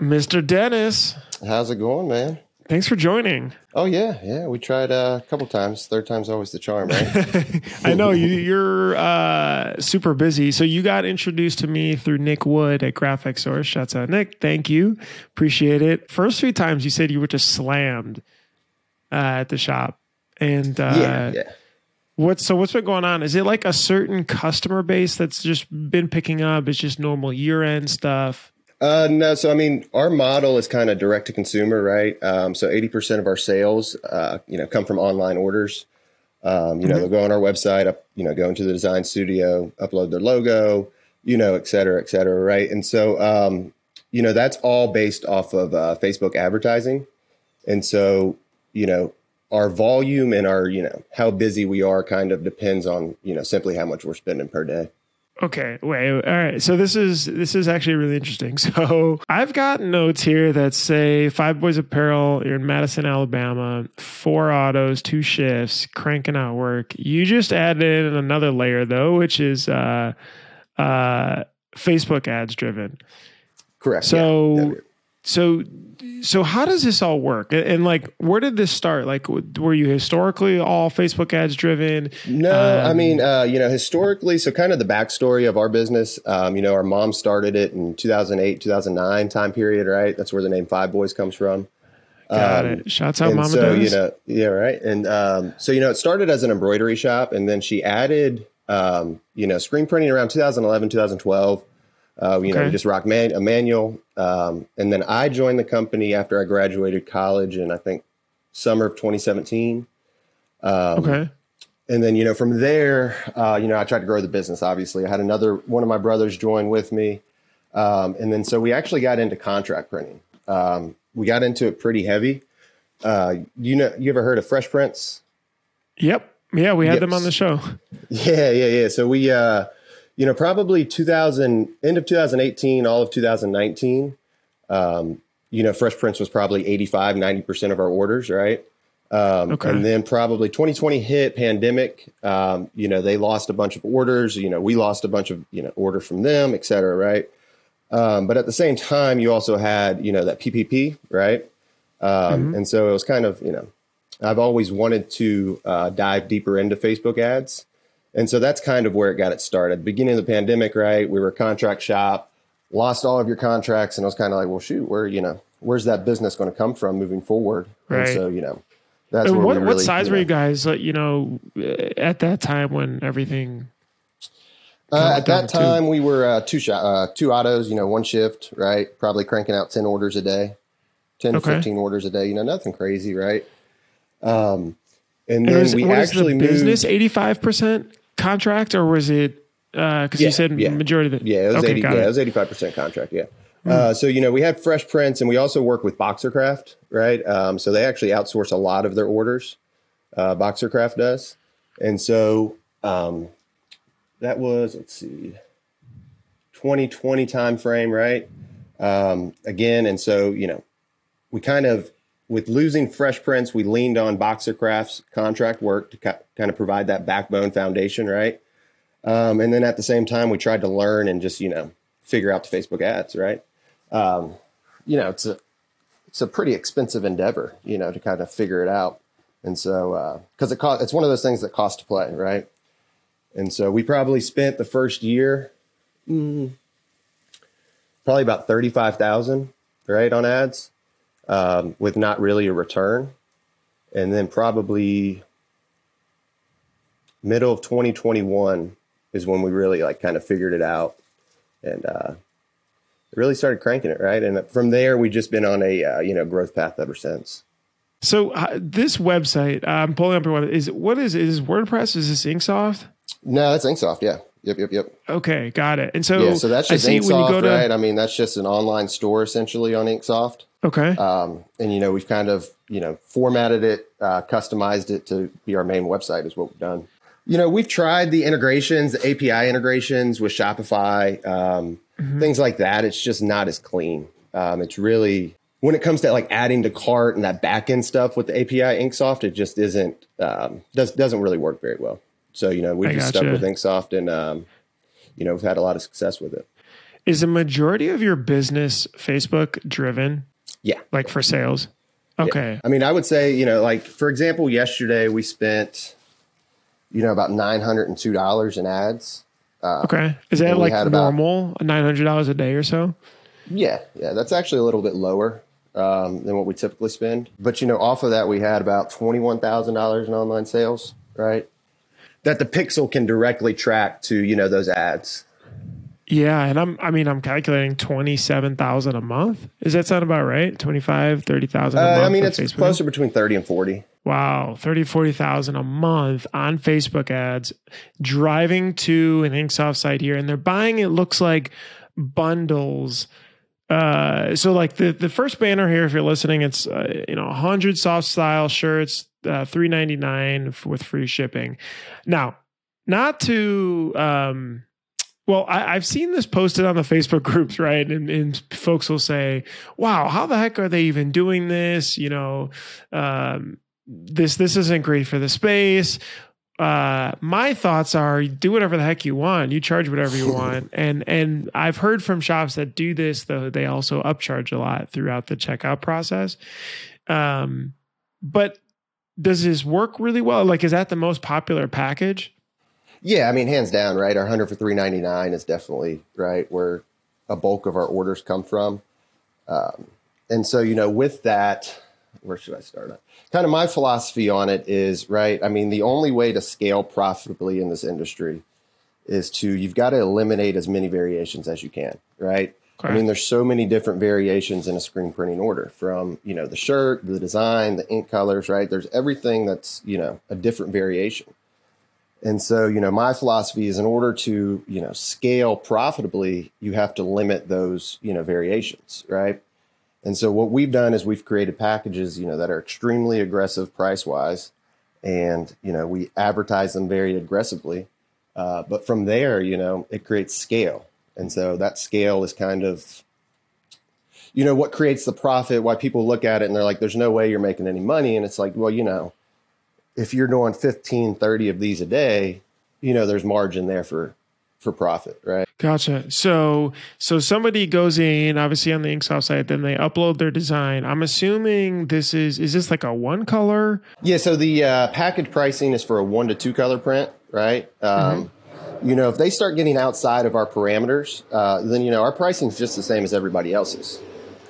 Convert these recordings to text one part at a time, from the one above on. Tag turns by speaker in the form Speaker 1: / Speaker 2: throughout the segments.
Speaker 1: Mr. Dennis,
Speaker 2: How's it going, man?
Speaker 1: thanks for joining.
Speaker 2: Oh yeah, yeah. We tried uh, a couple times. Third time's always the charm, right?
Speaker 1: I know you, you're uh, super busy. So you got introduced to me through Nick Wood at Graphic Source. Shouts out, Nick. Thank you. Appreciate it. First few times you said you were just slammed uh, at the shop. And uh,
Speaker 2: yeah, yeah.
Speaker 1: What's so what's been going on? Is it like a certain customer base that's just been picking up? It's just normal year end stuff.
Speaker 2: Uh, no, so I mean, our model is kind of direct to consumer, right? Um, so eighty percent of our sales, uh, you know, come from online orders. Um, you know, they'll go on our website, up, you know, go into the design studio, upload their logo, you know, et cetera, et cetera, right? And so, um, you know, that's all based off of uh, Facebook advertising, and so, you know, our volume and our, you know, how busy we are kind of depends on, you know, simply how much we're spending per day.
Speaker 1: Okay, wait. All right. So this is this is actually really interesting. So I've got notes here that say Five Boys Apparel. You're in Madison, Alabama. Four autos, two shifts, cranking out work. You just added in another layer though, which is uh, uh, Facebook ads driven.
Speaker 2: Correct.
Speaker 1: So
Speaker 2: yeah.
Speaker 1: So so how does this all work? And, and, like, where did this start? Like, w- were you historically all Facebook ads driven?
Speaker 2: No, I
Speaker 1: Um,
Speaker 2: mean, uh, you know, historically, so kind of the backstory of our business, um, you know, our mom started it in 2008, 2009 time period, right? That's where the name Five Boys comes from.
Speaker 1: Got
Speaker 2: Um,
Speaker 1: it. Shouts out, Mama
Speaker 2: so,
Speaker 1: Dennis.
Speaker 2: you know, yeah, right. And um, so, you know, it started as an embroidery shop and then she added, um, you know, screen printing around 2011, 2012. Uh, you know,
Speaker 1: Okay.
Speaker 2: we just rock man- a manual. Um, and then I joined the company after I graduated college in, I think, summer of 2017. Um,
Speaker 1: okay.
Speaker 2: and then you know from there uh, you know i tried to grow the business obviously i had another one of my brothers join with me um, and then so we actually got into contract printing um, we got into it pretty heavy uh, you know you ever heard of fresh prints
Speaker 1: Yep. Yeah, we had them on the show.
Speaker 2: yeah yeah yeah so we uh, you know probably 2000 end of 2018 all of 2019 um, you know fresh prints was probably 85 90% of our orders right um,
Speaker 1: Okay.
Speaker 2: And then probably 2020 hit pandemic. Um, you know, they lost a bunch of orders. You know, we lost a bunch of you know orders from them, et cetera, right? Um, but at the same time, you also had you know that PPP, right? Um, And so it was kind of you know, I've always wanted to uh, dive deeper into Facebook ads, and so that's kind of where it got it started. Beginning of the pandemic, right? We were a contract shop, lost all of your contracts, and I was kind of like, well, shoot, where you know, where's that business going to come from moving forward?
Speaker 1: Right.
Speaker 2: And so you know. That's
Speaker 1: what,
Speaker 2: we
Speaker 1: what
Speaker 2: really,
Speaker 1: size
Speaker 2: you
Speaker 1: were you guys, you know, at that time when everything?
Speaker 2: Uh, at that
Speaker 1: to two.
Speaker 2: time, we were uh, two shot, uh, two autos. You know, one shift, right? Probably cranking out ten orders a day, ten
Speaker 1: Okay.
Speaker 2: to fifteen orders a day. You know, nothing crazy, right? Um, and
Speaker 1: And
Speaker 2: then
Speaker 1: was,
Speaker 2: we
Speaker 1: what is
Speaker 2: actually
Speaker 1: the business
Speaker 2: moved.
Speaker 1: eighty five percent contract, or was it? Because you
Speaker 2: Yeah,
Speaker 1: said
Speaker 2: yeah.
Speaker 1: majority of the
Speaker 2: Yeah, it was
Speaker 1: okay,
Speaker 2: eighty. Yeah,
Speaker 1: it.
Speaker 2: it was eighty-five percent contract. Yeah. Uh, so you know, we had fresh prints, and we also work with Boxercraft, right? Um, so they actually outsource a lot of their orders. Uh, Boxercraft does, and so um, that was let's see, 2020 time frame, right? Um, again, and so you know, we kind of with losing fresh prints, we leaned on Boxercraft's contract work to ki- kind of provide that backbone foundation, right? Um, and then at the same time, we tried to learn and just you know figure out the Facebook ads, right? Um, you know, it's a it's a pretty expensive endeavor, you know, to kind of figure it out. And so, because it cost, it's one of those things that cost to play, right? And so we probably spent the first year, mm, probably about thirty five thousand, right, on ads, um, with not really a return, and then probably middle of 2021 is when we really like kind of figured it out and uh, really started cranking it right and from there we've just been on a uh, you know growth path ever since
Speaker 1: So uh, this website, I'm pulling up your website. Is what is is WordPress? Is this InkSoft?
Speaker 2: no that's inksoft yeah yep yep yep.
Speaker 1: Okay, got it. And so,
Speaker 2: yeah so that's
Speaker 1: I
Speaker 2: just inksoft
Speaker 1: when you go to
Speaker 2: right? I mean that's just an online store essentially on inksoft.
Speaker 1: Okay,
Speaker 2: um, and you know we've kind of you know formatted it uh, customized it to be our main website is what we've done. You know we've tried the integrations the api integrations with shopify um,
Speaker 1: Mm-hmm.
Speaker 2: things like that. It's just not as clean. Um, it's really when it comes to like adding to cart and that back end stuff with the api inksoft it just isn't um, does, doesn't really work very well so you know we
Speaker 1: I
Speaker 2: just stuck with inksoft and um, you know, we've had a lot of success with it.
Speaker 1: Is the majority of your business Facebook driven?
Speaker 2: Yeah.
Speaker 1: Like for sales? Okay.
Speaker 2: Yeah. I mean, I would say, you know, like for example, yesterday we spent, you know, about $902 in ads.
Speaker 1: Uh, okay. Is that like normal, $900 a day or so?
Speaker 2: Yeah. Yeah. That's actually a little bit lower um, than what we typically spend. But, you know, off of that, we had about $21,000 in online sales, right? That the pixel can directly track to, you know, those ads.
Speaker 1: Yeah, and I'm I mean I'm calculating 27,000 a month. Is that sound about right? 25, 30,000 a uh.
Speaker 2: I mean it's Facebook? closer between 30 and 40.
Speaker 1: Wow, 30 40,000 a month on Facebook ads driving to an Inksoft site here and they're buying it looks like bundles uh, so like the the first banner here, if you're listening, it's uh, you know 100 soft style shirts, uh, 399 with free shipping. Now, not to um, well, I, have seen this posted on the Facebook groups, right? And, and, folks will say, "Wow, how the heck are they even doing this?" You know, um, this this isn't great for the space uh, my thoughts are do whatever the heck you want. You charge whatever you want. And and I've heard from shops that do this, though they also upcharge a lot throughout the checkout process. Um, but does this work really well? Like, is that the most popular package?
Speaker 2: Yeah, I mean, hands down, right? Our hundred for three ninety nine is definitely right where a bulk of our orders come from. Um, and so, you know, with that, where should I start at? Kind of my philosophy on it is right. I mean, the only way to scale profitably in this industry is to you've got to eliminate as many variations as you can, right? I mean, there's so many different variations in a screen printing order from, you know, the shirt, the design, the ink colors, right? There's everything that's, you know, a different variation. And so, you know, my philosophy is in order to, you know, scale profitably, you have to limit those, you know, variations, right? And so what we've done is we've created packages, you know, that are extremely aggressive price wise, and you know we advertise them very aggressively. Uh, but from there, you know, it creates scale, and so that scale is kind of, you know, what creates the profit. Why people look at it and they're like, "There's no way you're making any money," and it's like, well, you know, if you're doing 15, 30 of these a day, you know, there's margin there for for profit, right?
Speaker 1: Gotcha. So so somebody goes in, obviously on the Inksoft site, then they upload their design. I'm assuming this is is this like a one color?
Speaker 2: Yeah. So the uh, package pricing is for a one to two color print, right? Um, mm-hmm. You know, if they start getting outside of our parameters, uh, then you know our pricing is just the same as everybody else's.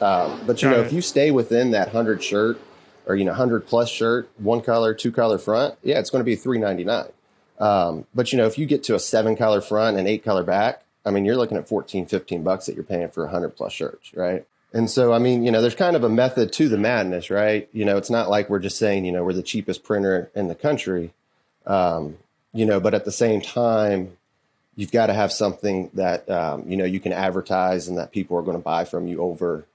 Speaker 2: Um, but you Got know, it. if you stay within that hundred shirt or you know hundred plus shirt, one color, two color front, yeah, it's going to be three ninety nine. Um, but you know, if you get to a seven color front and eight color back, I mean, you're looking at 14, 15 bucks that you're paying for a 100 plus shirts, right? And so, I mean, you know, there's kind of a method to the madness, right? You know, it's not like we're just saying, you know, we're the cheapest printer in the country, um, you know, but at the same time, you've got to have something that, um, you know, you can advertise and that people are going to buy from you over,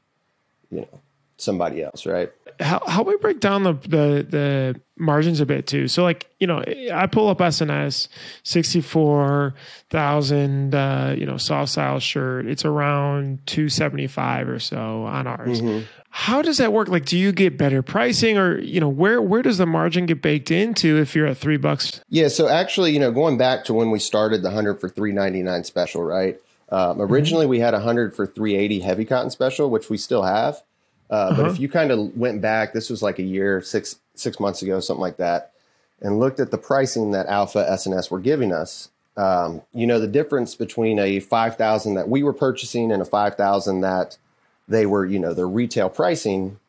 Speaker 2: you know, somebody else, right?
Speaker 1: How how we break down the, the the margins a bit too. So like you know, I pull up S&S sixty four thousand, uh, you know, soft style shirt. It's around two seventy five or so on ours. Mm-hmm. How does that work? Like, do you get better pricing, or you know, where where does the margin get baked into if you're at three bucks?
Speaker 2: Yeah, so actually, you know, going back to when we started the hundred for three ninety nine special, right? Um, originally, mm-hmm. we had a hundred for three eighty heavy cotton special, which we still have. Uh, uh-huh. But if you kind of went back, this was like a year, six six months ago, something like that, and looked at the pricing that Alpha S and S were giving us, um, you know, the difference between a five thousand that we were purchasing and a five thousand that they were, you know, their retail pricing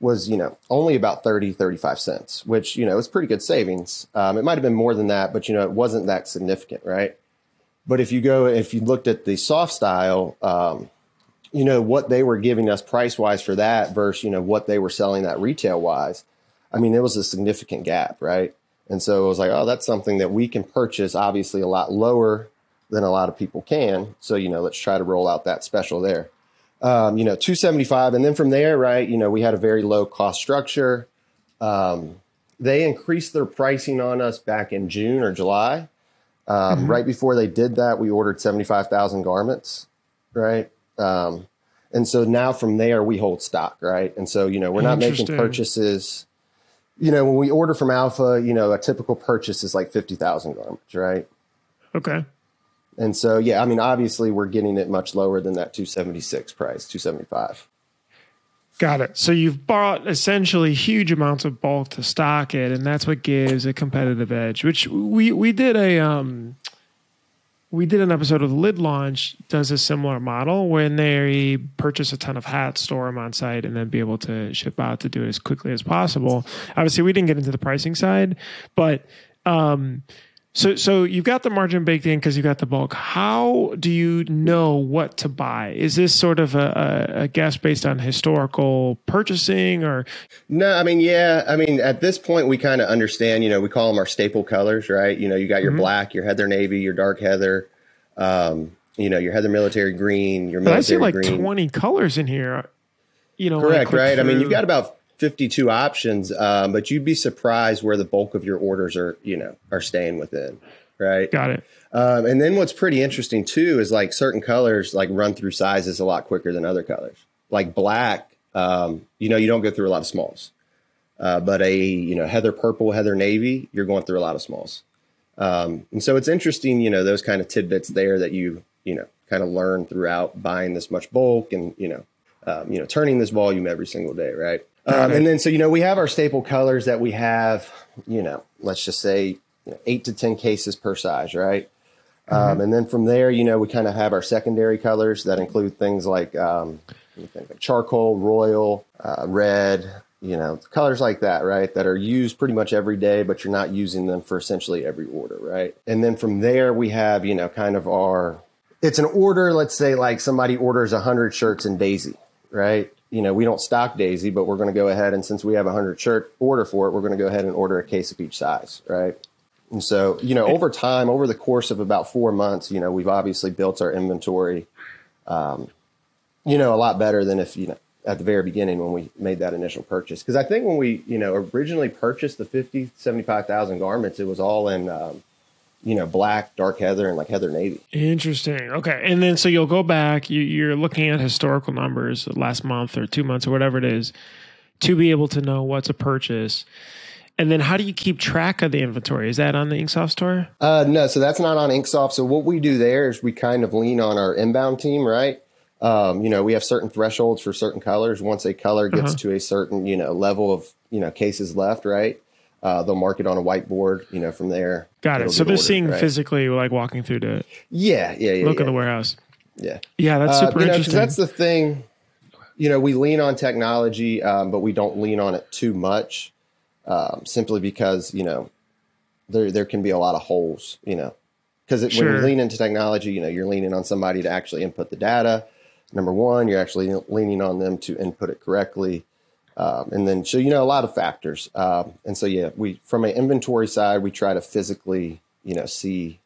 Speaker 2: was, you know, only about 30, 35 cents, which, you know, is pretty good savings. Um, it might have been more than that, but, you know, it wasn't that significant, right? But if you go, if you looked at the soft style, um, you know, what they were giving us price wise for that versus, you know, what they were selling that retail wise. I mean, it was a significant gap, right? And so it was like, oh, that's something that we can purchase obviously a lot lower than a lot of people can. So, you know, let's try to roll out that special there. Um, you know, 275. And then from there, right, you know, we had a very low cost structure. Um, they increased their pricing on us back in June or July. Um, mm-hmm. Right before they did that, we ordered 75,000 garments, right? Um, and so now from there we hold stock, right? And so you know we're not making purchases. You know when we order from Alpha, you know a typical purchase is like fifty thousand garments, right?
Speaker 1: Okay.
Speaker 2: And so, yeah, I mean, obviously, we're getting it much lower than that 276 price, 275.
Speaker 1: Got it. So you've bought essentially huge amounts of bulk to stock it, and that's what gives a competitive edge. Which we we did a um, we did an episode of Lid Launch does a similar model when they purchase a ton of hats, store them on site, and then be able to ship out to do it as quickly as possible. Obviously, we didn't get into the pricing side, but um, so, so you've got the margin baked in because you've got the bulk. How do you know what to buy? Is this sort of a, a, a, guess based on historical purchasing, or
Speaker 2: no? I mean, yeah. I mean, at this point, we kind of understand. You know, we call them our staple colors, right? You know, you got your mm-hmm. black, your heather navy, your dark heather. Um, you know, your heather military green, your military
Speaker 1: but I see like
Speaker 2: green.
Speaker 1: twenty colors in here. You know,
Speaker 2: correct, right? Through. I mean, you've got about 52 options, um, but you'd be surprised where the bulk of your orders are, you know, are staying within. Right.
Speaker 1: Got it.
Speaker 2: Um, and then what's pretty interesting too is like certain colors like run through sizes a lot quicker than other colors. Like black, um, you know, you don't go through a lot of smalls. Uh, but a you know heather purple, heather navy, you're going through a lot of smalls. Um, and so it's interesting, you know, those kind of tidbits there that you you know kind of learn throughout buying this much bulk and you know um, you know turning this volume every single day, right? Um, and then, so, you know, we have our staple colors that we have, you know, let's just say you know, eight to 10 cases per size, right? Um, mm-hmm. Um, and then from there, you know, we kind of have our secondary colors that include things like, um, like charcoal, royal, uh, red, you know, colors like that, right? That are used pretty much every day, but you're not using them for essentially every order, right? And then from there, we have, you know, kind of our, it's an order, let's say like somebody orders 100 shirts in Daisy, right? you know, we don't stock Daisy, but we're going to go ahead and since we have a hundred shirt order for it, we're going to go ahead and order a case of each size, right? And so, you know, over time, over the course of about four months, you know, we've obviously built our inventory, um, you know, a lot better than if you know at the very beginning when we made that initial purchase. Because I think when we, you know, originally purchased the 50, 75,000 garments, it was all in um, you know, black, dark heather, and like heather navy.
Speaker 1: Interesting. Okay. And then so you'll go back, you, you're looking at historical numbers last month or two months or whatever it is to be able to know what's a purchase. And then how do you keep track of the inventory? Is that on the Inksoft store?
Speaker 2: Uh, no, so that's not on Inksoft. So what we do there is we kind of lean on our inbound team, right? Um, you know, we have certain thresholds for certain colors. Once a color gets uh-huh. to a certain, you know, level of, you know, cases left, right? Uh, they'll mark it on a whiteboard, you know, from there.
Speaker 1: Got it. So they're ordered, seeing right? physically, like walking through to
Speaker 2: yeah, yeah, yeah
Speaker 1: look
Speaker 2: yeah.
Speaker 1: at the warehouse.
Speaker 2: Yeah,
Speaker 1: yeah, that's super uh, interesting.
Speaker 2: Know, that's the thing. You know, we lean on technology, um, but we don't lean on it too much, um, simply because you know there there can be a lot of holes. You know, because sure. when you lean into technology, you know, you're leaning on somebody to actually input the data. Number one, you're actually leaning on them to input it correctly. Um, and then, so, you know, a lot of factors. Um, and so, yeah, we, from an inventory side, we try to physically, you know, see,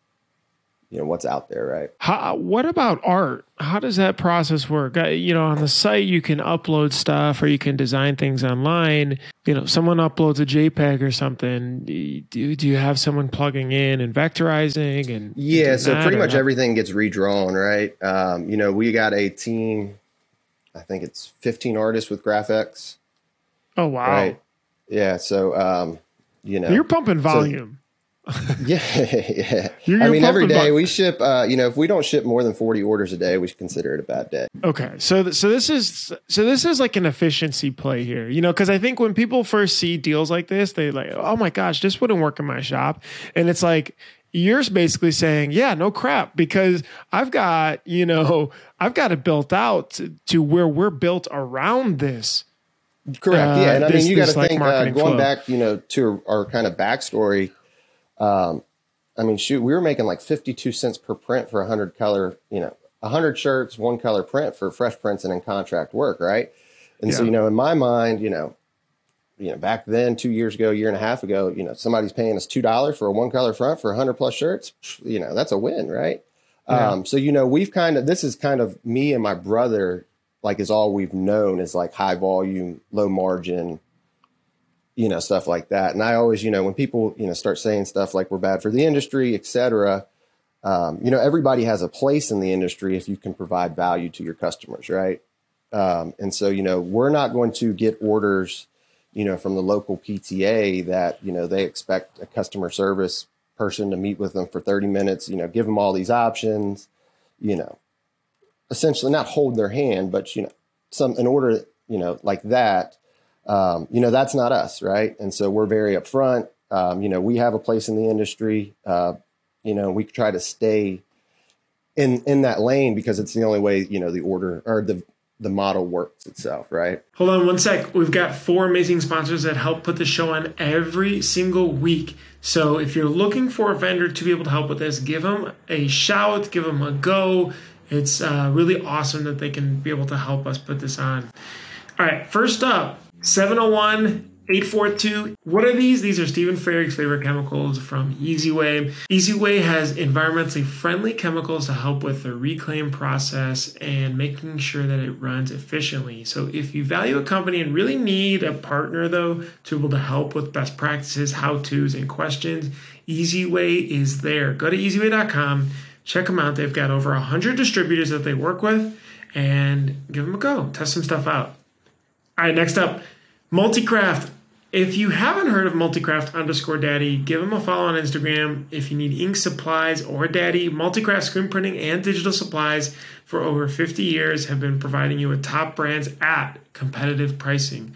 Speaker 2: you know, what's out there, right?
Speaker 1: How, what about art? How does that process work? Uh, you know, on the site, you can upload stuff or you can design things online. You know, someone uploads a JPEG or something. Do, do you have someone plugging in and vectorizing? And
Speaker 2: yeah, so pretty much everything gets redrawn, right? Um, you know, we got a team, I think it's 15 artists with GraphX
Speaker 1: Oh wow! Right?
Speaker 2: Yeah. So um, you know,
Speaker 1: you're pumping volume.
Speaker 2: So, yeah, yeah. You're, you're I mean, every day we ship. Uh, you know, if we don't ship more than forty orders a day, we consider it a bad day.
Speaker 1: Okay, so th- so this is so this is like an efficiency play here. You know, because I think when people first see deals like this, they like, oh my gosh, this wouldn't work in my shop, and it's like you're basically saying, yeah, no crap, because I've got, you know, I've got it built out to, to where we're built around this.
Speaker 2: Correct. yeah, and I this, mean, you got to think uh, going flow. back, you know, to our kind of backstory. Um, I mean, shoot, we were making like fifty-two cents per print for a hundred color, you know, a hundred shirts, one color print for fresh prints and in contract work, right? And yeah. so, you know, in my mind, you know, you know, back then, two years ago, year and a half ago, you know, somebody's paying us two dollars for a one color front for a hundred plus shirts. You know, that's a win, right? Yeah. Um, so you know, we've kind of this is kind of me and my brother like is all we've known is like high volume, low margin, you know, stuff like that. And I always, you know, when people, you know, start saying stuff like we're bad for the industry, et cetera, um, you know, everybody has a place in the industry if you can provide value to your customers, right? Um, and so, you know, we're not going to get orders, you know, from the local PTA that, you know, they expect a customer service, person to meet with them for 30 minutes, you know, give them all these options, you know, essentially not hold their hand, but, you know, some in order, you know, like that, um, you know, that's not us. Right. And so we're very upfront. Um, you know, we have a place in the industry. Uh, you know, we try to stay in in that lane because it's the only way you know the order or the the model works itself, right?
Speaker 1: Hold on one sec. We've got four amazing sponsors that help put the show on every single week. So if you're looking for a vendor to be able to help with this, give them a shout, give them a go. It's uh, really awesome that they can be able to help us put this on. All right, first up, 701 842. What are these? These are Stephen Farrig's favorite chemicals from Easyway. Easyway has environmentally friendly chemicals to help with the reclaim process and making sure that it runs efficiently. So, if you value a company and really need a partner, though, to be able to help with best practices, how to's, and questions, Easyway is there. Go to easyway.com, check them out. They've got over 100 distributors that they work with, and give them a go. Test some stuff out. All right, next up, Multicraft. If you haven't heard of Multicraft underscore daddy, give him a follow on Instagram. If you need ink supplies or daddy, Multicraft screen printing and digital supplies for over 50 years have been providing you with top brands at competitive pricing.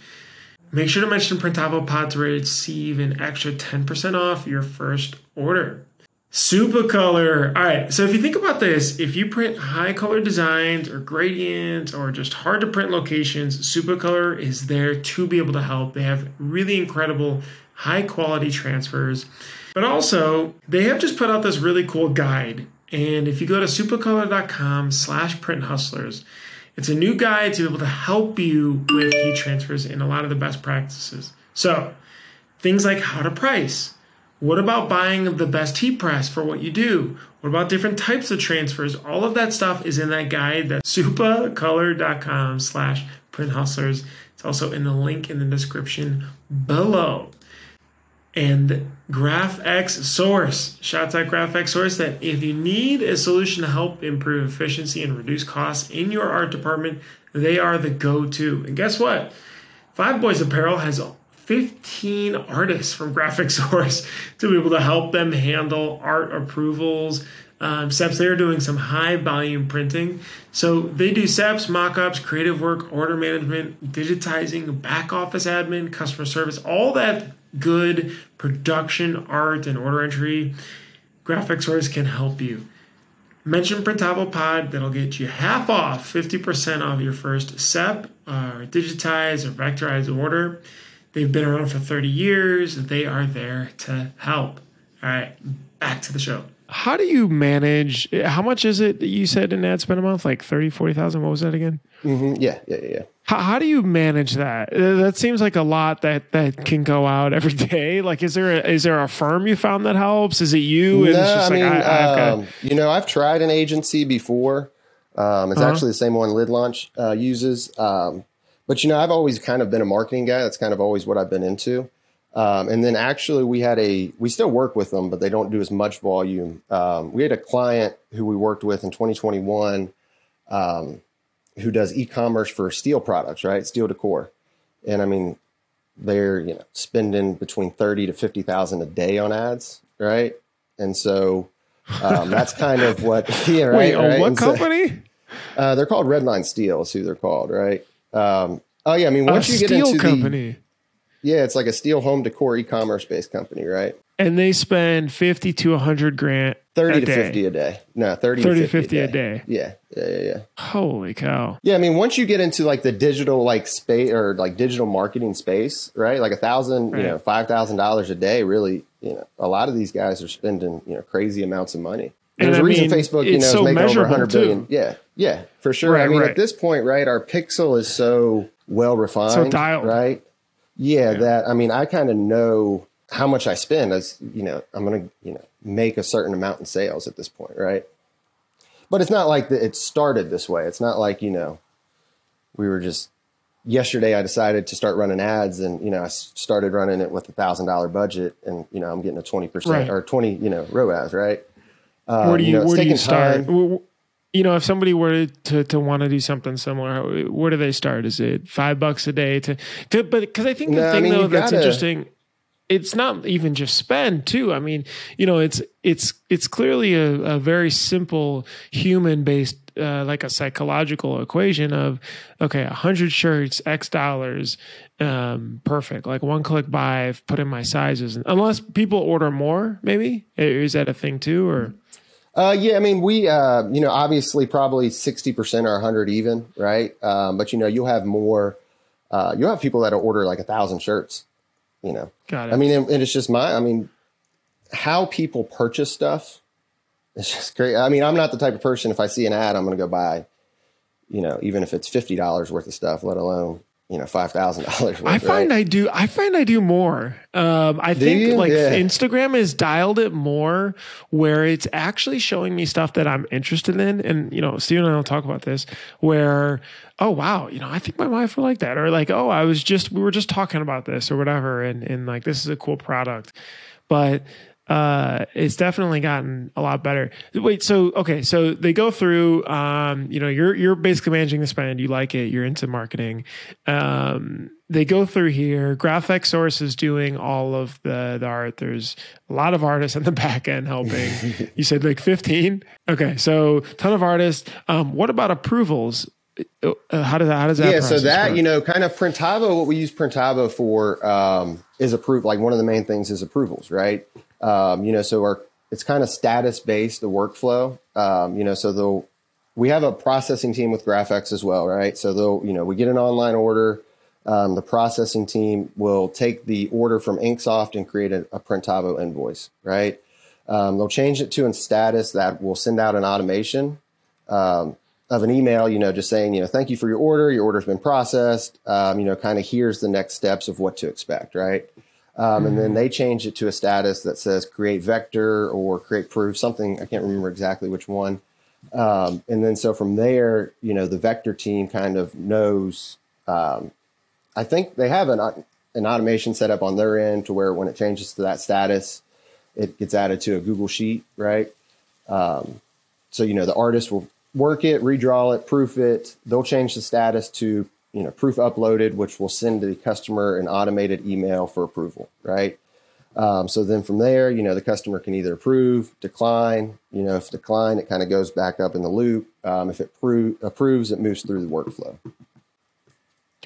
Speaker 1: Make sure to mention Printavo Pod to receive an extra 10% off your first order. Supacolor. All right, so if you think about this, if you print high color designs or gradients or just hard to print locations, Supacolor is there to be able to help. They have really incredible high quality transfers, but also they have just put out this really cool guide. And if you go to supacolor.com slash print hustlers, it's a new guide to be able to help you with heat transfers and a lot of the best practices. So things like how to price, what about buying the best heat press for what you do? What about different types of transfers? All of that stuff is in that guide that's supacolor.com slash print hustlers. It's also in the link in the description below. And GraphX Source. Shout out GraphX Source that if you need a solution to help improve efficiency and reduce costs in your art department, they are the go-to. And guess what? Five Boys Apparel has 15 artists from Graphic Source to be able to help them handle art approvals. Um, SEPs, they're doing some high volume printing. So they do SEPs, mockups, creative work, order management, digitizing, back office admin, customer service, all that good production art and order entry. Graphic Source can help you. Mention Printavo Pod, that'll get you half off, 50% off your first SEP, or digitize, or vectorize order. They've been around for 30 years. They are there to help. All right, back to the show. How do you manage? How much is it that you said an ad spend a month? Like 30, 40,000? What was that again?
Speaker 2: Mm-hmm. Yeah, yeah, yeah.
Speaker 1: How, how do you manage that? Uh, that seems like a lot that that can go out every day. Like, is there a, is there a firm you found that helps? Is it you?
Speaker 2: And no, I like, mean, I, um, you know, I've tried an agency before. Um, it's uh-huh. actually the same one Lid Launch uh, uses. Um, but you know, I've always kind of been a marketing guy. That's kind of always what I've been into. Um, and then actually, we had a we still work with them, but they don't do as much volume. Um, we had a client who we worked with in 2021 um, who does e-commerce for steel products, right? Steel decor, and I mean, they're you know spending between thirty to fifty thousand a day on ads, right? And so um, that's kind of what yeah, right.
Speaker 1: Wait,
Speaker 2: right?
Speaker 1: what company? So,
Speaker 2: uh, they're called Redline Steel. Is who they're called, right? Um, oh yeah, I mean once a you get into the company. the yeah, it's like a steel home decor e-commerce based company, right?
Speaker 1: And they spend fifty to hundred grand,
Speaker 2: thirty to day. fifty a day. No, 30, 30 to 50, 50 a, day. a, day. Yeah, yeah, yeah, yeah.
Speaker 1: Holy cow!
Speaker 2: Yeah, I mean once you get into like the digital like space or like digital marketing space, right? Like a thousand, right. you know, five thousand dollars a day. Really, you know, a lot of these guys are spending you know crazy amounts of money. There's and a reason mean, Facebook, you know, so is making over 100 billion. Yeah, yeah, for sure. Right, I mean, right. at this point, right, our pixel is so well refined, so dialed. right? Yeah, yeah, that I mean, I kind of know how much I spend as you know, I'm going to you know make a certain amount in sales at this point, right? But it's not like the, it started this way. It's not like you know, we were just yesterday. I decided to start running ads, and you know, I started running it with a thousand dollar budget, and you know, I'm getting a twenty percent right. or twenty you know ROAS, right?
Speaker 1: Um, where do you, you know, where do you start? Time. You know, if somebody were to to want to do something similar, where do they start? Is it five bucks a day to? to but because I think the no, thing I mean, though that's gotta, interesting. it's not even just spend too. I mean, you know, it's it's it's clearly a, a very simple human based uh, like a psychological equation of okay, a hundred shirts, X dollars, um, perfect. Like one click buy, put in my sizes. Unless people order more, maybe is that a thing too, or?
Speaker 2: Uh, yeah, I mean, we, uh, you know, obviously probably 60% or 100 even, right? Um, but, you know, you'll have more, uh, you'll have people that order like a thousand shirts, you know.
Speaker 1: Got it.
Speaker 2: I mean, and, and it's just my, I mean, how people purchase stuff it's just great. I mean, I'm not the type of person, if I see an ad, I'm going to go buy, you know, even if it's $50 worth of stuff, let alone you know five thousand dollars.
Speaker 1: I find
Speaker 2: right?
Speaker 1: I do. I find I do more. Um, I
Speaker 2: Do
Speaker 1: think
Speaker 2: you?
Speaker 1: like
Speaker 2: Yeah.
Speaker 1: Instagram has dialed it more, where it's actually showing me stuff that I'm interested in. And you know, Steven and I will talk about this. Where oh wow, you know, I think my wife will like that, or like oh, I was just we were just talking about this or whatever, and and like this is a cool product, but uh it's definitely gotten a lot better wait so okay so they go through um you know you're you're basically managing the spend you like it you're into marketing um they go through here graphic source is doing all of the the art there's a lot of artists in the back end helping you said like 15 okay so ton of artists um what about approvals uh, how does that how does that
Speaker 2: yeah, so that
Speaker 1: work?
Speaker 2: you know, kind of Printavo. What we use Printavo for um, is approve. Like one of the main things is approvals, right? Um, you know, so our it's kind of status based the workflow. Um, you know, so they'll we have a processing team with GraphX as well, right? So they'll you know we get an online order. Um, the processing team will take the order from Inksoft and create a, a Printavo invoice, right? Um, they'll change it to in status that will send out an automation um, of an email, you know, just saying, you know, thank you for your order. Your order's been processed. Um, you know, kind of here's the next steps of what to expect, right? Um, And then they change it to a status that says create vector or create proof, something I can't remember exactly which one. Um, and then so from there, you know, the vector team kind of knows. Um, I think they have an an automation set up on their end to where when it changes to that status, it gets added to a Google sheet, right? Um, so you know the artist will work it, redraw it, proof it. They'll change the status to you know proof uploaded, which will send the customer an automated email for approval, right? Um, so then from there, you know the customer can either approve, decline. You know if decline, it kind of goes back up in the loop. Um, if it pro- approves, it moves through the workflow.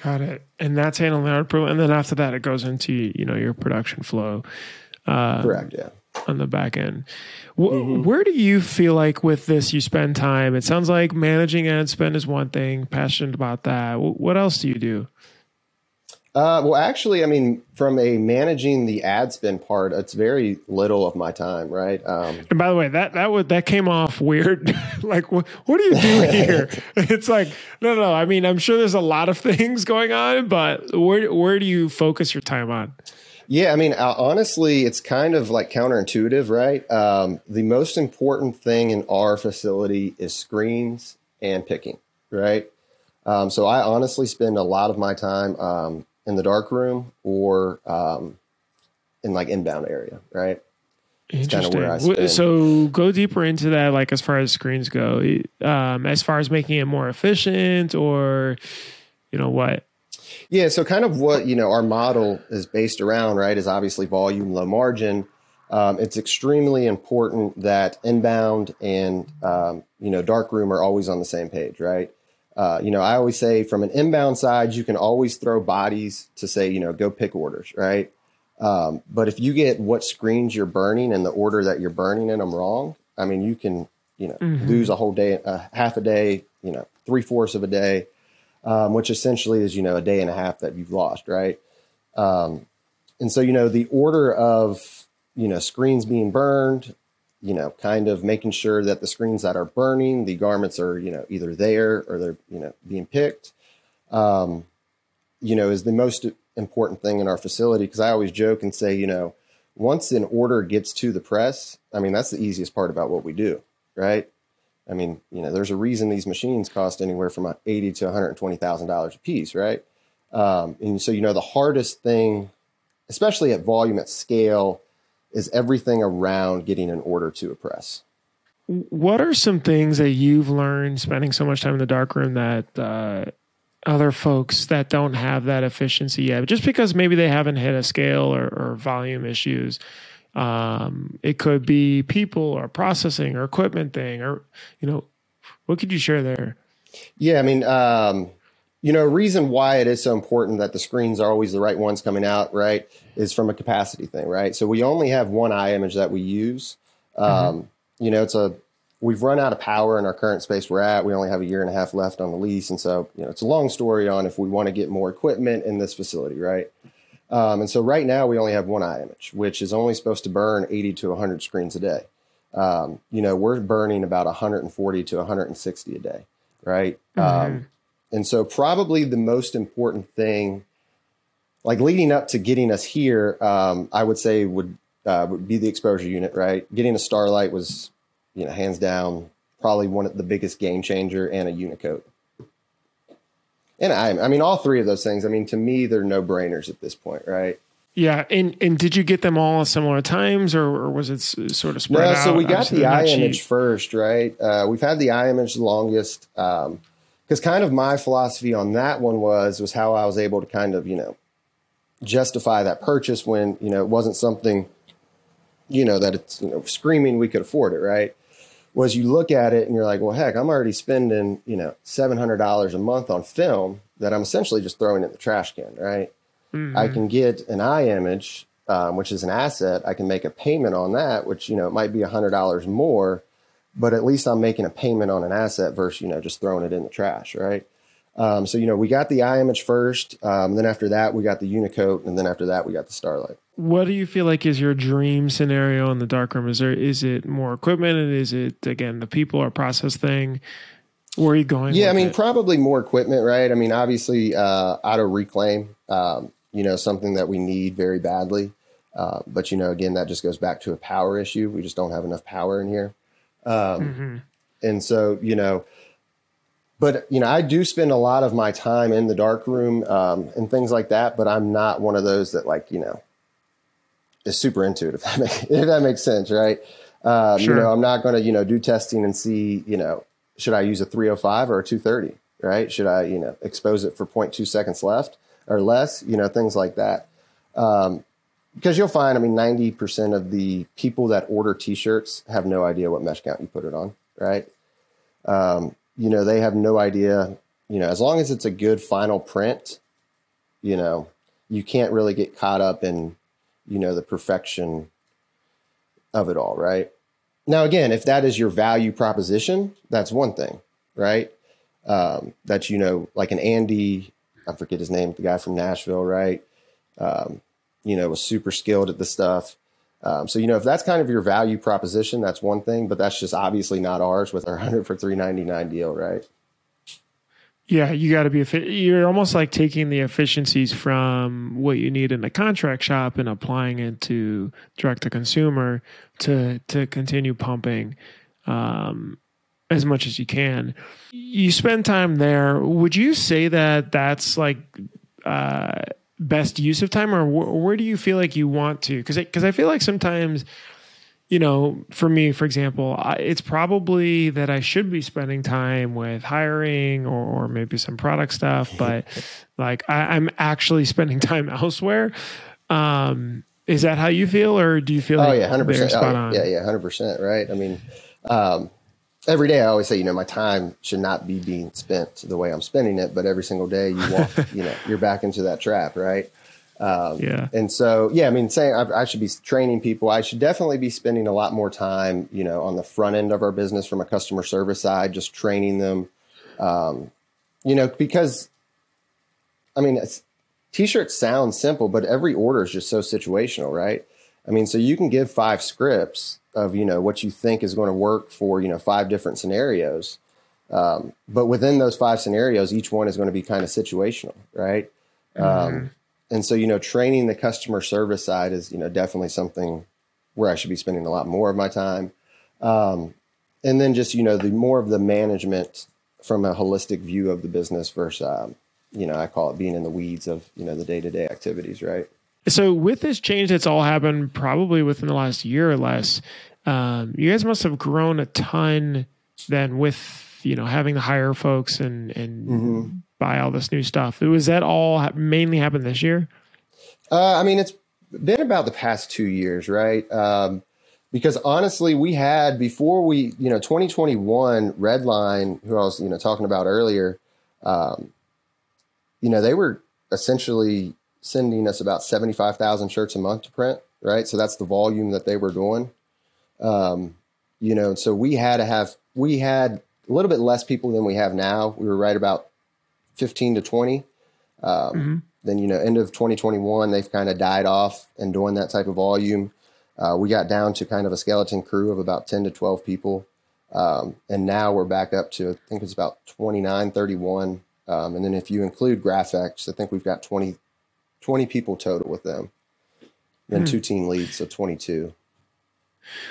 Speaker 1: Got it. And that's handling art approval. And then after that, it goes into, you know, your production flow uh,
Speaker 2: Correct. Yeah.
Speaker 1: On the back end. Wh- Where do you feel like with this you spend time? It sounds like managing ad spend is one thing, passionate about that. Wh- What else do you do?
Speaker 2: Uh, well, actually, I mean, from a managing the ad spend part, it's very little of my time, right? Um,
Speaker 1: And by the way, that that would that came off weird. like, what what do you do here? it's like, no, no. I mean, I'm sure there's a lot of things going on, but where where do you focus your time on?
Speaker 2: Yeah, I mean, uh, honestly, it's kind of like counterintuitive, right? Um, the most important thing in our facility is screens and picking, right? Um, so I honestly spend a lot of my time um, in the dark room or um, in like inbound area, right?
Speaker 1: Interesting.
Speaker 2: where I
Speaker 1: So go deeper into that, like as far as screens go, um, as far as making it more efficient, or you know what?
Speaker 2: Yeah, so kind of what you know our model is based around, right? Is obviously volume, low margin. Um, it's extremely important that inbound and um, you know dark room are always on the same page, right? Uh, you know, I always say from an inbound side, you can always throw bodies to say, you know, go pick orders, right? Um, but if you get what screens you're burning and the order that you're burning in them wrong, I mean, you can, you know,
Speaker 1: Mhm.
Speaker 2: lose a whole day, uh, half a day, you know, three fourths of a day, um, which essentially is, you know, a day and a half that you've lost, right? Um, and so, you know, the order of, you know, screens being burned, you know, kind of making sure that the screens that are burning, the garments are, you know, either there or they're, you know, being picked, um, you know, is the most important thing in our facility. Cause I always joke and say, you know, once an order gets to the press, I mean, that's the easiest part about what we do, right? I mean, you know, there's a reason these machines cost anywhere from eighty to one hundred twenty thousand dollars a piece, right? Um, and so, you know, the hardest thing, especially at volume at scale, is everything around getting an order to a press.
Speaker 1: What are some things that you've learned spending so much time in the dark room that uh, other folks that don't have that efficiency yet, just because maybe they haven't hit a scale or, or volume issues. Um, it could be people or processing or equipment thing, or you know, what could you share there?
Speaker 2: Yeah, I mean, um, you know, reason why it is so important that the screens are always the right ones coming out, right, is from a capacity thing, right? So we only have one I-Image that we use. Um, mm-hmm. You know, it's a we've run out of power in our current space we're at. We only have a year and a half left on the lease, and so you know it's a long story on if we want to get more equipment in this facility, right? Um, and so right now we only have one I-Image, which is only supposed to burn 80 to 100 screens a day. Um, you know, we're burning about 140 to 160 a day, right? Mm-hmm. Um, and so probably the most important thing, like leading up to getting us here, um, I would say would uh, would be the exposure unit, right? Getting a Starlight was you know, hands down, probably one of the biggest game changer and a Unicoat. And I, I mean, all three of those things. I mean, to me, they're no brainers at this point, right?
Speaker 1: Yeah, and and did you get them all at similar times, or, or was it sort of spread
Speaker 2: no,
Speaker 1: out?
Speaker 2: So we got Obviously, the I-Image first, right? Uh, we've had the I-Image the longest, because um, kind of my philosophy on that one was was how I was able to kind of you know justify that purchase when you know it wasn't something you know that it's you know screaming we could afford it, right? Was you look at it and you're like, well, heck, I'm already spending, you know, $700 a month on film that I'm essentially just throwing in the trash can, right? Mm-hmm. I can get an I-Image, um, which is an asset. I can make a payment on that, which, you know, it might be $100 more, but at least I'm making a payment on an asset versus, you know, just throwing it in the trash, right? Um, so, you know, we got the I-Image first. Um, then after that, we got the Unicoat. And then after that, we got the Starlight
Speaker 1: what do you feel like is your dream scenario in the darkroom? Is there is it more equipment and is it again the people or process thing? Where are you going?
Speaker 2: Yeah, I mean,
Speaker 1: it?
Speaker 2: probably more equipment, right? I mean, obviously, uh, auto reclaim, um, you know, something that we need very badly. Uh, but you know, again, that just goes back to a power issue. We just don't have enough power in here, um, mm-hmm. and so you know. But you know, I do spend a lot of my time in the dark room um, and things like that. But I'm not one of those that like you know is super into it, if that, make, if that makes sense, right? Um, sure. You know, I'm not going to, you know, do testing and see, you know, should I use a 305 or a 230, right? Should I, you know, expose it for 0.2 seconds left or less, you know, things like that. Um, because you'll find, I mean, 90% of the people that order t-shirts have no idea what mesh count you put it on, right? Um, you know, they have no idea, you know, as long as it's a good final print, you know, you can't really get caught up in you know the perfection of it all right? Now again if that is your value proposition that's one thing right? Um, that you know like an andy i forget his name the guy from nashville right? Um, you know was super skilled at the stuff um, so you know if that's kind of your value proposition that's one thing but that's just obviously not ours with our 100 for 399 deal right
Speaker 1: yeah, you got to be. You're almost like taking the efficiencies from what you need in the contract shop and applying it to direct to consumer to to continue pumping um, as much as you can. You spend time there. Would you say that that's like uh, best use of time, or wh- where do you feel like you want to? Because because I feel like sometimes you know, for me, for example, I, it's probably that I should be spending time with hiring or, or maybe some product stuff, but like I, am actually spending time elsewhere. Um, is that how you feel, or do you feel?
Speaker 2: Oh like yeah, hundred percent. Oh, yeah, yeah, hundred percent. Right. I mean, um, every day I always say, you know, my time should not be being spent the way I'm spending it, but every single day you walk, you know, you're back into that trap, right?
Speaker 1: Um, yeah.
Speaker 2: And so, yeah, I mean, saying I, I, should be training people, I should definitely be spending a lot more time, you know, on the front end of our business from a customer service side, just training them. Um, you know, because I mean, t-shirts sound simple, but every order is just so situational, right? I mean, so you can give five scripts of, you know, what you think is going to work for, you know, five different scenarios. Um, but within those five scenarios, each one is going to be kind of situational, right? Um, mm-hmm. Um, and so you know training the customer service side is you know definitely something where i should be spending a lot more of my time um, and then just you know the more of the management from a holistic view of the business versus um, you know i call it being in the weeds of you know the day-to-day activities right
Speaker 1: so with this change that's all happened probably within the last year or less um, you guys must have grown a ton then with you know having to hire folks and and mm-hmm. buy all this new stuff. Was that all mainly happened this year?
Speaker 2: Uh, I mean, it's been about the past two years, right? Um, because honestly, we had before we, you know, 2021 Redline, who I was, you know, talking about earlier, um, you know, they were essentially sending us about 75,000 shirts a month to print, right? So that's the volume that they were doing. Um, you know, so we had to have, we had a little bit less people than we have now. We were right about 15 to 20. Um, mm-hmm. Then, you know, end of 2021, they've kind of died off and doing that type of volume. Uh, we got down to kind of a skeleton crew of about 10 to 12 people. Um, and now we're back up to, I think it's about 29, 31. Um, and then if you include Graphics, I think we've got 20, 20 people total with them. Then hmm. two team leads, so 22.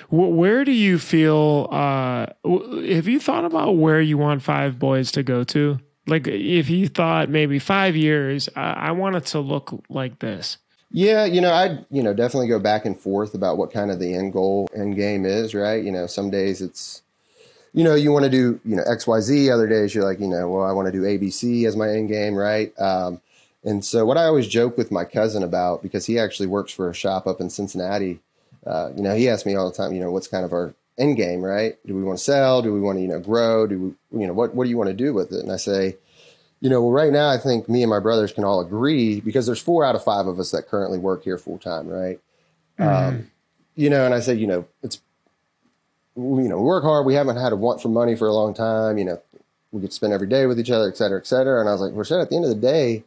Speaker 1: Where do you feel? Uh, have you thought about where you want Five Boys to go to? Like, if you thought maybe five years, I, I want it to look like this.
Speaker 2: Yeah, you know, I'd you know definitely go back and forth about what kind of the end goal, end game is, right? You know, some days it's, you know, you want to do you know X Y Z. Other days you're like, you know, well, I want to do ABC as my end game, right? Um, and so, what I always joke with my cousin about, because he actually works for a shop up in Cincinnati, uh, you know, he asks me all the time, you know, what's kind of our end game, right? Do we want to sell? Do we want to, you know, grow? Do we, you know, what, what do you want to do with it? And I say, you know, well, right now, I think me and my brothers can all agree because there's four out of five of us that currently work here full time, right? Mm-hmm. Um, you know, and I said, you know, it's, you know, we work hard. We haven't had a want for money for a long time. You know, we could spend every day with each other, et cetera, et cetera. And I was like, well, shit, at the end of the day,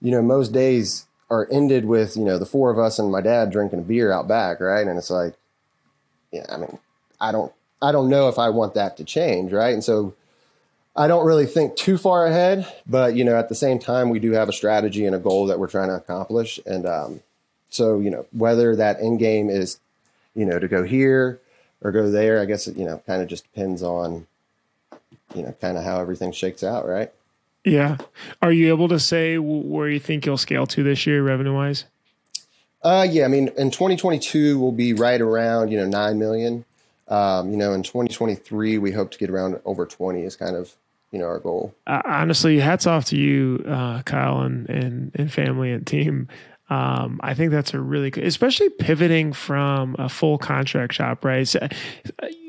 Speaker 2: you know, most days are ended with, you know, the four of us and my dad drinking a beer out back, right? And it's like, yeah, I mean, I don't, I don't know if I want that to change, right? And so I don't really think too far ahead, but you know, at the same time, we do have a strategy and a goal that we're trying to accomplish. And um, so, you know, whether that end game is, you know, to go here or go there, I guess it, you know, kind of just depends on, you know, kind of how everything shakes out, right?
Speaker 1: Yeah. Are you able to say where you think you'll scale to this year, revenue wise?
Speaker 2: Uh, yeah. I mean, in 2022, we'll be right around, you know, 9 million. Um, you know, in 2023, we hope to get around over 20 is kind of, you know, our goal.
Speaker 1: Uh, honestly, hats off to you, uh, Kyle and, and, and family and team. Um, I think that's a really good, especially pivoting from a full contract shop, right? So,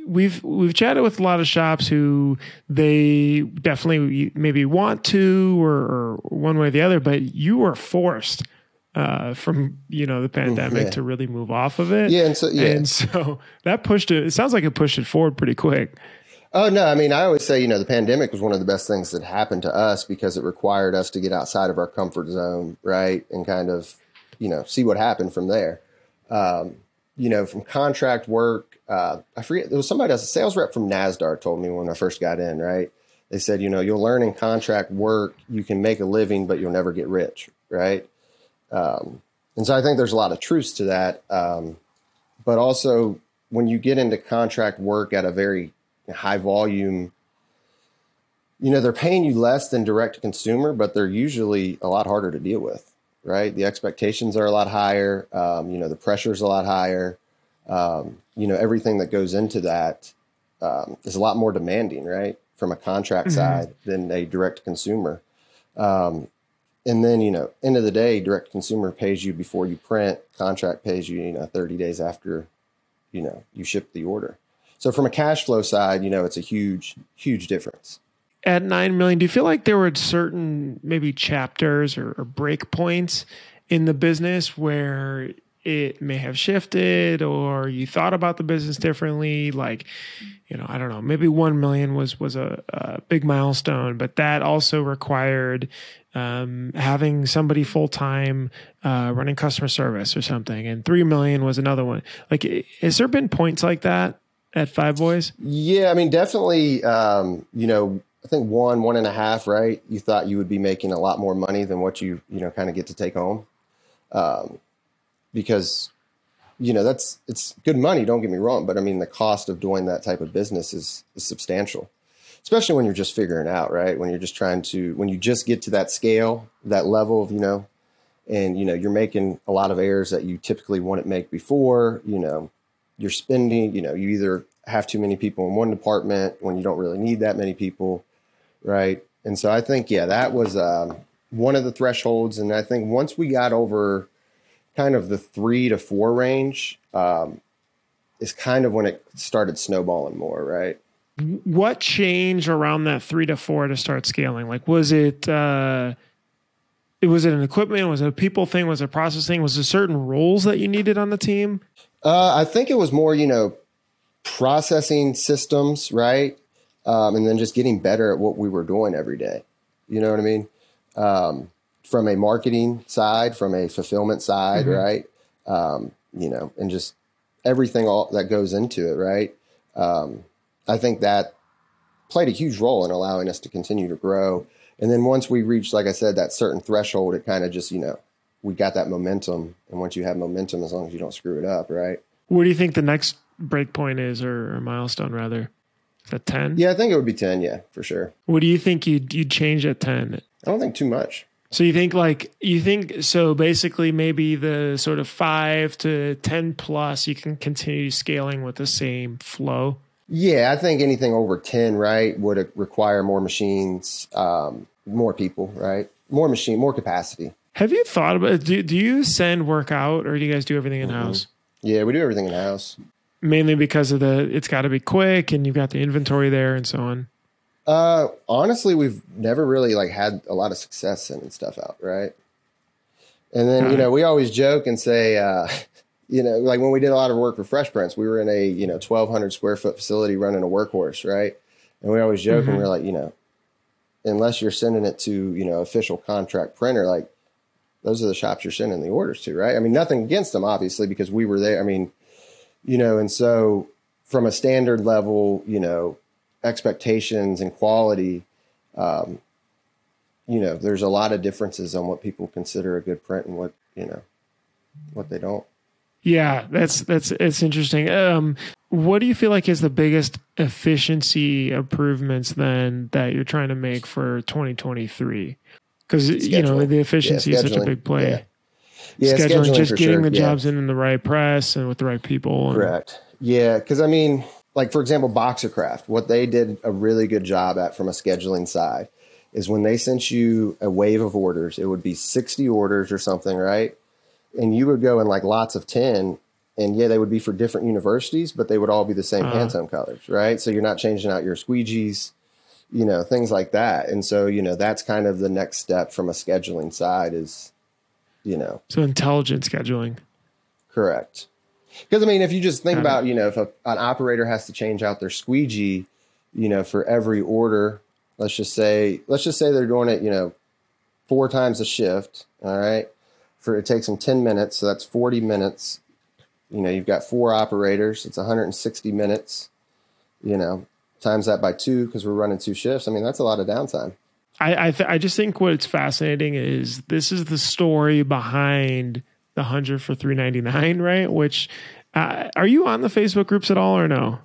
Speaker 1: we've we've chatted with a lot of shops who they definitely maybe want to or, or one way or the other, but you were forced uh, from you know the pandemic yeah. to really move off of it.
Speaker 2: Yeah, and so yeah.
Speaker 1: and so that pushed it. It sounds like it pushed it forward pretty quick.
Speaker 2: Oh no, I mean I always say you know the pandemic was one of the best things that happened to us because it required us to get outside of our comfort zone, right, and kind of you know see what happened from there. Um, you know, from contract work uh, I forget there was somebody else, a sales rep from Nazdar told me when I first got in, right? They said, you know, you'll learn in contract work, you can make a living, but you'll never get rich, right? Um, and so I think there's a lot of truths to that. Um, but also, when you get into contract work at a very high volume, you know, they're paying you less than direct to consumer, but they're usually a lot harder to deal with, right? The expectations are a lot higher. Um, you know, the pressure is a lot higher um, you know everything that goes into that um, is a lot more demanding, right, from a contract mm-hmm. side than a direct consumer. Um, and then you know, end of the day, direct consumer pays you before you print. Contract pays you, you know, thirty days after, you know, you ship the order. So from a cash flow side, you know, it's a huge, huge difference.
Speaker 1: At nine million, do you feel like there were certain maybe chapters or, or break points in the business where it may have shifted or you thought about the business differently? Like you know i don't know maybe 1 million was was a, a big milestone but that also required um, having somebody full-time uh, running customer service or something and 3 million was another one. Like has there been points like that at five boys?
Speaker 2: Yeah i mean definitely um, you know think one, one and a half, right? You thought you would be making a lot more money than what you, you know, kind of get to take home. Um, because you know that's it's good money don't get me wrong but i mean the cost of doing that type of business is, is substantial especially when you're just figuring out right when you're just trying to when you just get to that scale that level of you know and you know you're making a lot of errors that you typically wouldn't make before you know you're spending you know you either have too many people in one department when you don't really need that many people, right? And so I think yeah, that was um, one of the thresholds, and I think once we got over kind of the three to four range, um, is kind of when it started snowballing more, right?
Speaker 1: What changed around that three to four to start scaling? Like, was it? Uh it was it an equipment? Was it a people thing? Was it a process thing? Was there certain roles that you needed on the team?
Speaker 2: Uh, I think it was more, you know, processing systems, right? Um, and then just getting better at what we were doing every day. You know what I mean? Um, from a marketing side, from a fulfillment side, mm-hmm. right? Um, you know, and just everything all that goes into it, right? Um, I think that played a huge role in allowing us to continue to grow. And then once we reached, like I said, that certain threshold, it kind of just, you know, we got that momentum. And once you have momentum, as long as you don't screw it up, right?
Speaker 1: Where do you think the next break point is, or, or milestone rather? Is that ten?
Speaker 2: Yeah, I think it would be ten. Yeah, for sure.
Speaker 1: What do you think you'd you'd change at ten?
Speaker 2: I don't think too much.
Speaker 1: So you think like you think so basically maybe the sort of five to ten plus you can continue scaling with the same flow.
Speaker 2: Yeah, I think anything over ten, right, would require more machines, um, more people, right, more machine, more capacity.
Speaker 1: Have you thought about do, do you send work out or do you guys do everything in house?
Speaker 2: Mm-hmm. Yeah, we do everything in house.
Speaker 1: Mainly because of the it's got to be quick and you've got the inventory there and so on.
Speaker 2: Uh, honestly, we've never really like had a lot of success sending stuff out, right? And then you know we always joke and say, uh, you know, like when we did a lot of work for Fresh Prints, we were in a you know 1,200 square foot facility running a workhorse, right? And we always joke mm-hmm. and we're like, you know, unless you're sending it to you know official contract printer, like those are the shops you're sending the orders to, right? I mean, nothing against them, obviously, because we were there. I mean, you know, and so from a standard level, you know, expectations and quality, um, you know, there's a lot of differences on what people consider a good print and what you know, what they don't.
Speaker 1: Yeah, that's that's it's interesting. Um, what do you feel like is the biggest efficiency improvements then that you're trying to make for 2023? because you know the efficiency yeah, is such a big play. Yeah. Yeah, scheduling, scheduling just getting sure. the jobs in in the right press and with the right people.
Speaker 2: Correct. Yeah, because I mean, like for example, Boxercraft, what they did a really good job at from a scheduling side is when they sent you a wave of orders, it would be sixty orders or something, right? And you would go in like lots of ten, and yeah, they would be for different universities, but they would all be the same uh, Pantone colors, right? So you're not changing out your squeegees you know, things like that. And so, you know, that's kind of the next step from a scheduling side is, you know.
Speaker 1: So intelligent scheduling.
Speaker 2: Correct. Because I mean, if you just think about, you know, if a, an operator has to change out their squeegee, you know, for every order, let's just say, let's just say they're doing it, you know, four times a shift. All right. For it takes them 10 minutes. So that's 40 minutes. You know, you've got four operators. It's 160 minutes, you know, times that by two because we're running two shifts. I mean, that's a lot of downtime.
Speaker 1: I I, th- I just think what's fascinating is this is the story behind the hundred for three ninety nine, right? Which uh, are you on the Facebook groups at all or no?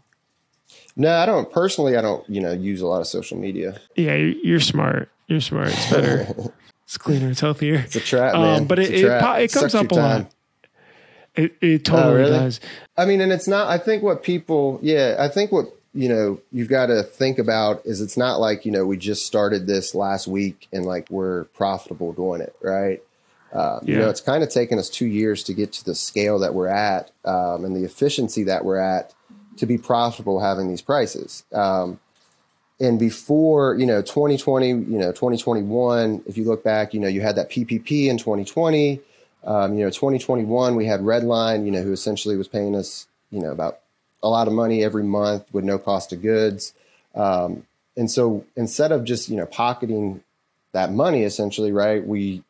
Speaker 2: No, I don't personally. I don't you know use a lot of social media.
Speaker 1: Yeah, you're smart. You're smart. It's better. it's cleaner. It's healthier.
Speaker 2: It's a trap, man. Um,
Speaker 1: but it, it, it, it, comes up a lot. It, it totally oh, really? does.
Speaker 2: I mean, and it's not. I think what people, yeah, I think what you know you've got to think about is it's not like you know we just started this last week and like we're profitable doing it right? Uh, yeah. you know it's kind of taken us two years to get to the scale that we're at um, and the efficiency that we're at to be profitable having these prices. Um, and before you know 2020 you know 2021 if you look back you know you had that ppp in 2020 um, you know 2021 we had redline you know who essentially was paying us you know about a lot of money every month with no cost of goods. Um, and so instead of just, you know, pocketing that money essentially, right, we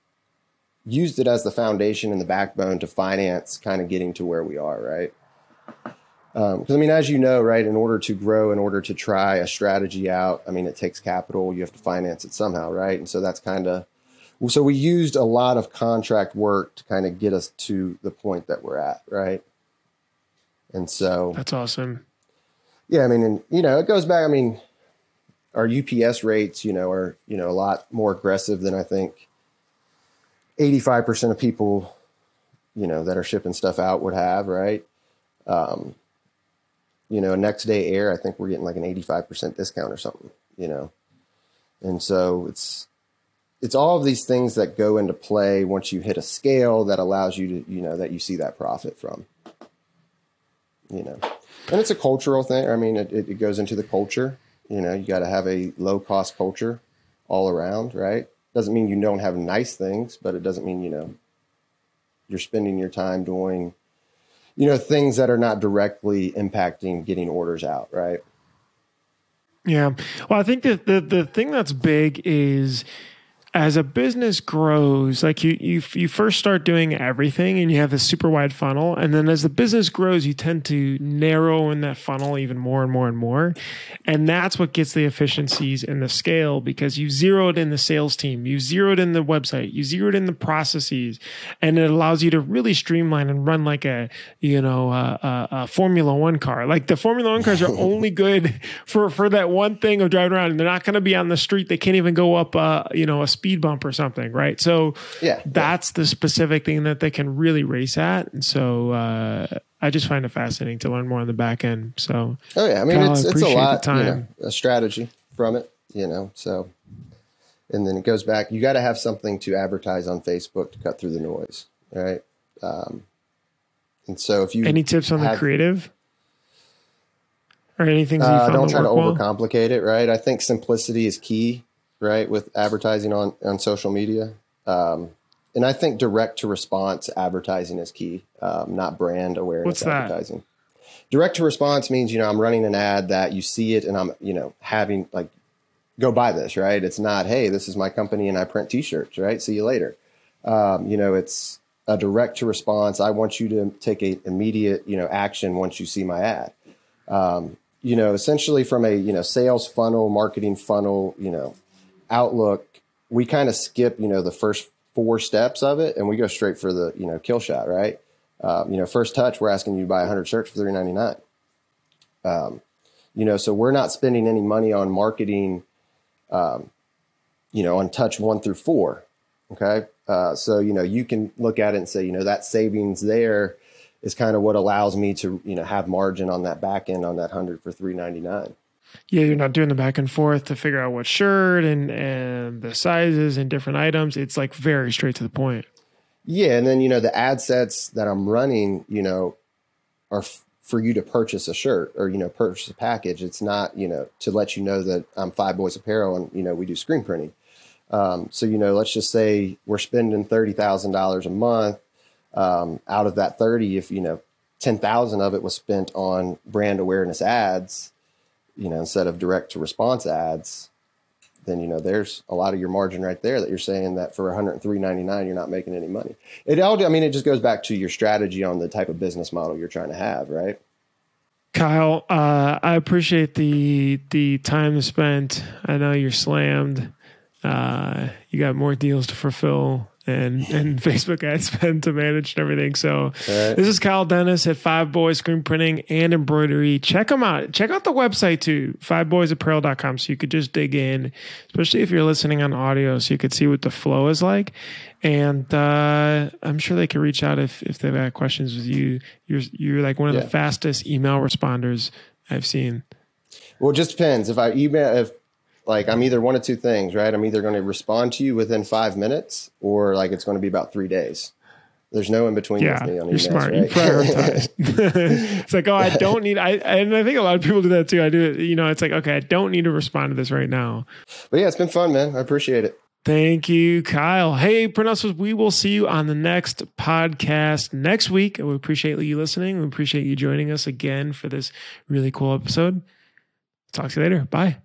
Speaker 2: used it as the foundation and the backbone to finance kind of getting to where we are, right? Because um, I mean, as you know, right, in order to grow, in order to try a strategy out, I mean, it takes capital. You have to finance it somehow, right? And so that's kind of so we used a lot of contract work to kind of get us to the point that we're at, right? And so
Speaker 1: that's awesome.
Speaker 2: Yeah, I mean, and you know, it goes back. I mean, our UPS rates, you know, are you know a lot more aggressive than I think eighty five percent of people, you know, that are shipping stuff out would have, right? Um, you know, next day air, I think we're getting like an 85% discount or something, you know? And so it's, it's all of these things that go into play once you hit a scale that allows you to, you know, that you see that profit from, you know, and it's a cultural thing. I mean, it, it goes into the culture, you know, you got to have a low cost culture all around, right? Doesn't mean you don't have nice things, but it doesn't mean, you know, you're spending your time doing, you know, things that are not directly impacting getting orders out, right?
Speaker 1: Yeah. Well, I think that the the thing that's big is as a business grows, like you, you, you first start doing everything and you have this super wide funnel. And then as the business grows, you tend to narrow in that funnel even more and more and more. And that's what gets the efficiencies and the scale because you zeroed in the sales team, you zeroed in the website, you zeroed in the processes, and it allows you to really streamline and run like a, you know, a, a, a Formula One car. Like the Formula One cars are only good for, for that one thing of driving around and they're not going to be on the street. They can't even go up, uh, you know, a speed bump or something, right? So
Speaker 2: yeah,
Speaker 1: that's yeah. the specific thing that they can really race at. And so uh, I just find it fascinating to learn more on the back end. So
Speaker 2: oh yeah, I mean Kyle, it's it's a lot time. You know, a strategy from it, you know. So and then it goes back. You got to have something to advertise on Facebook to cut through the noise, right? Um, and so if you
Speaker 1: any tips on have, the creative or anything,
Speaker 2: uh, don't try to overcomplicate well? it, right? I think simplicity is key right, with advertising on, on social media. Um, and I think direct to response advertising is key, um, not brand awareness
Speaker 1: What's
Speaker 2: advertising.
Speaker 1: That?
Speaker 2: Direct to response means, you know, I'm running an ad that you see it and I'm, you know, having like, go buy this, right? It's not, hey, this is my company and I print t shirts, right? See you later. Um, you know, it's a direct to response. I want you to take a immediate, you know, action once you see my ad. Um, you know, essentially from a, you know, sales funnel, marketing funnel, you know, Outlook, we kind of skip, you know, the first four steps of it, and we go straight for the, you know, kill shot, right? Um, you know, first touch, we're asking you to buy 100 shirts for 3.99. Um, you know, so we're not spending any money on marketing, um, you know, on touch one through four. Okay, uh, so you know, you can look at it and say, you know, that savings there is kind of what allows me to, you know, have margin on that back end on that hundred for 3.99
Speaker 1: yeah, you're not doing the back and forth to figure out what shirt and and the sizes and different items. It's like very straight to the point.
Speaker 2: Yeah, and then you know the ad sets that I'm running, you know, are f- for you to purchase a shirt or you know purchase a package. It's not you know to let you know that I'm Five Boys Apparel and you know we do screen printing. Um, so you know, let's just say we're spending thirty thousand dollars a month. Um, out of that thirty, if you know ten thousand of it was spent on brand awareness ads, you know, instead of direct to response ads, then you know there's a lot of your margin right there that you're saying that for 103.99 you're not making any money. It all I mean it just goes back to your strategy on the type of business model you're trying to have, right?
Speaker 1: Kyle, uh, I appreciate the the time spent. I know you're slammed. Uh, you got more deals to fulfill and and Facebook ad spend to manage and everything. So right. this is Kyle Dennis at Five Boys Screen Printing and Embroidery. Check them out. Check out the website too, fiveboysapparel.com. So you could just dig in, especially if you're listening on audio, so you could see what the flow is like. And uh, I'm sure they can reach out if if they've got questions with you. You're you're like one of yeah. the fastest email responders I've seen.
Speaker 2: Well, it just depends. If I email if like I'm either one of two things, right? I'm either going to respond to you within five minutes, or like it's going to be about three days. There's no in between
Speaker 1: yeah,
Speaker 2: with me on
Speaker 1: you're
Speaker 2: emails,
Speaker 1: smart.
Speaker 2: Right?
Speaker 1: You prioritize. it's like, oh, I don't need. I and I think a lot of people do that too. I do it. You know, it's like, okay, I don't need to respond to this right now.
Speaker 2: But yeah, it's been fun, man. I appreciate it.
Speaker 1: Thank you, Kyle. Hey, Prenusters, we will see you on the next podcast next week. We appreciate you listening. We appreciate you joining us again for this really cool episode. Talk to you later. Bye.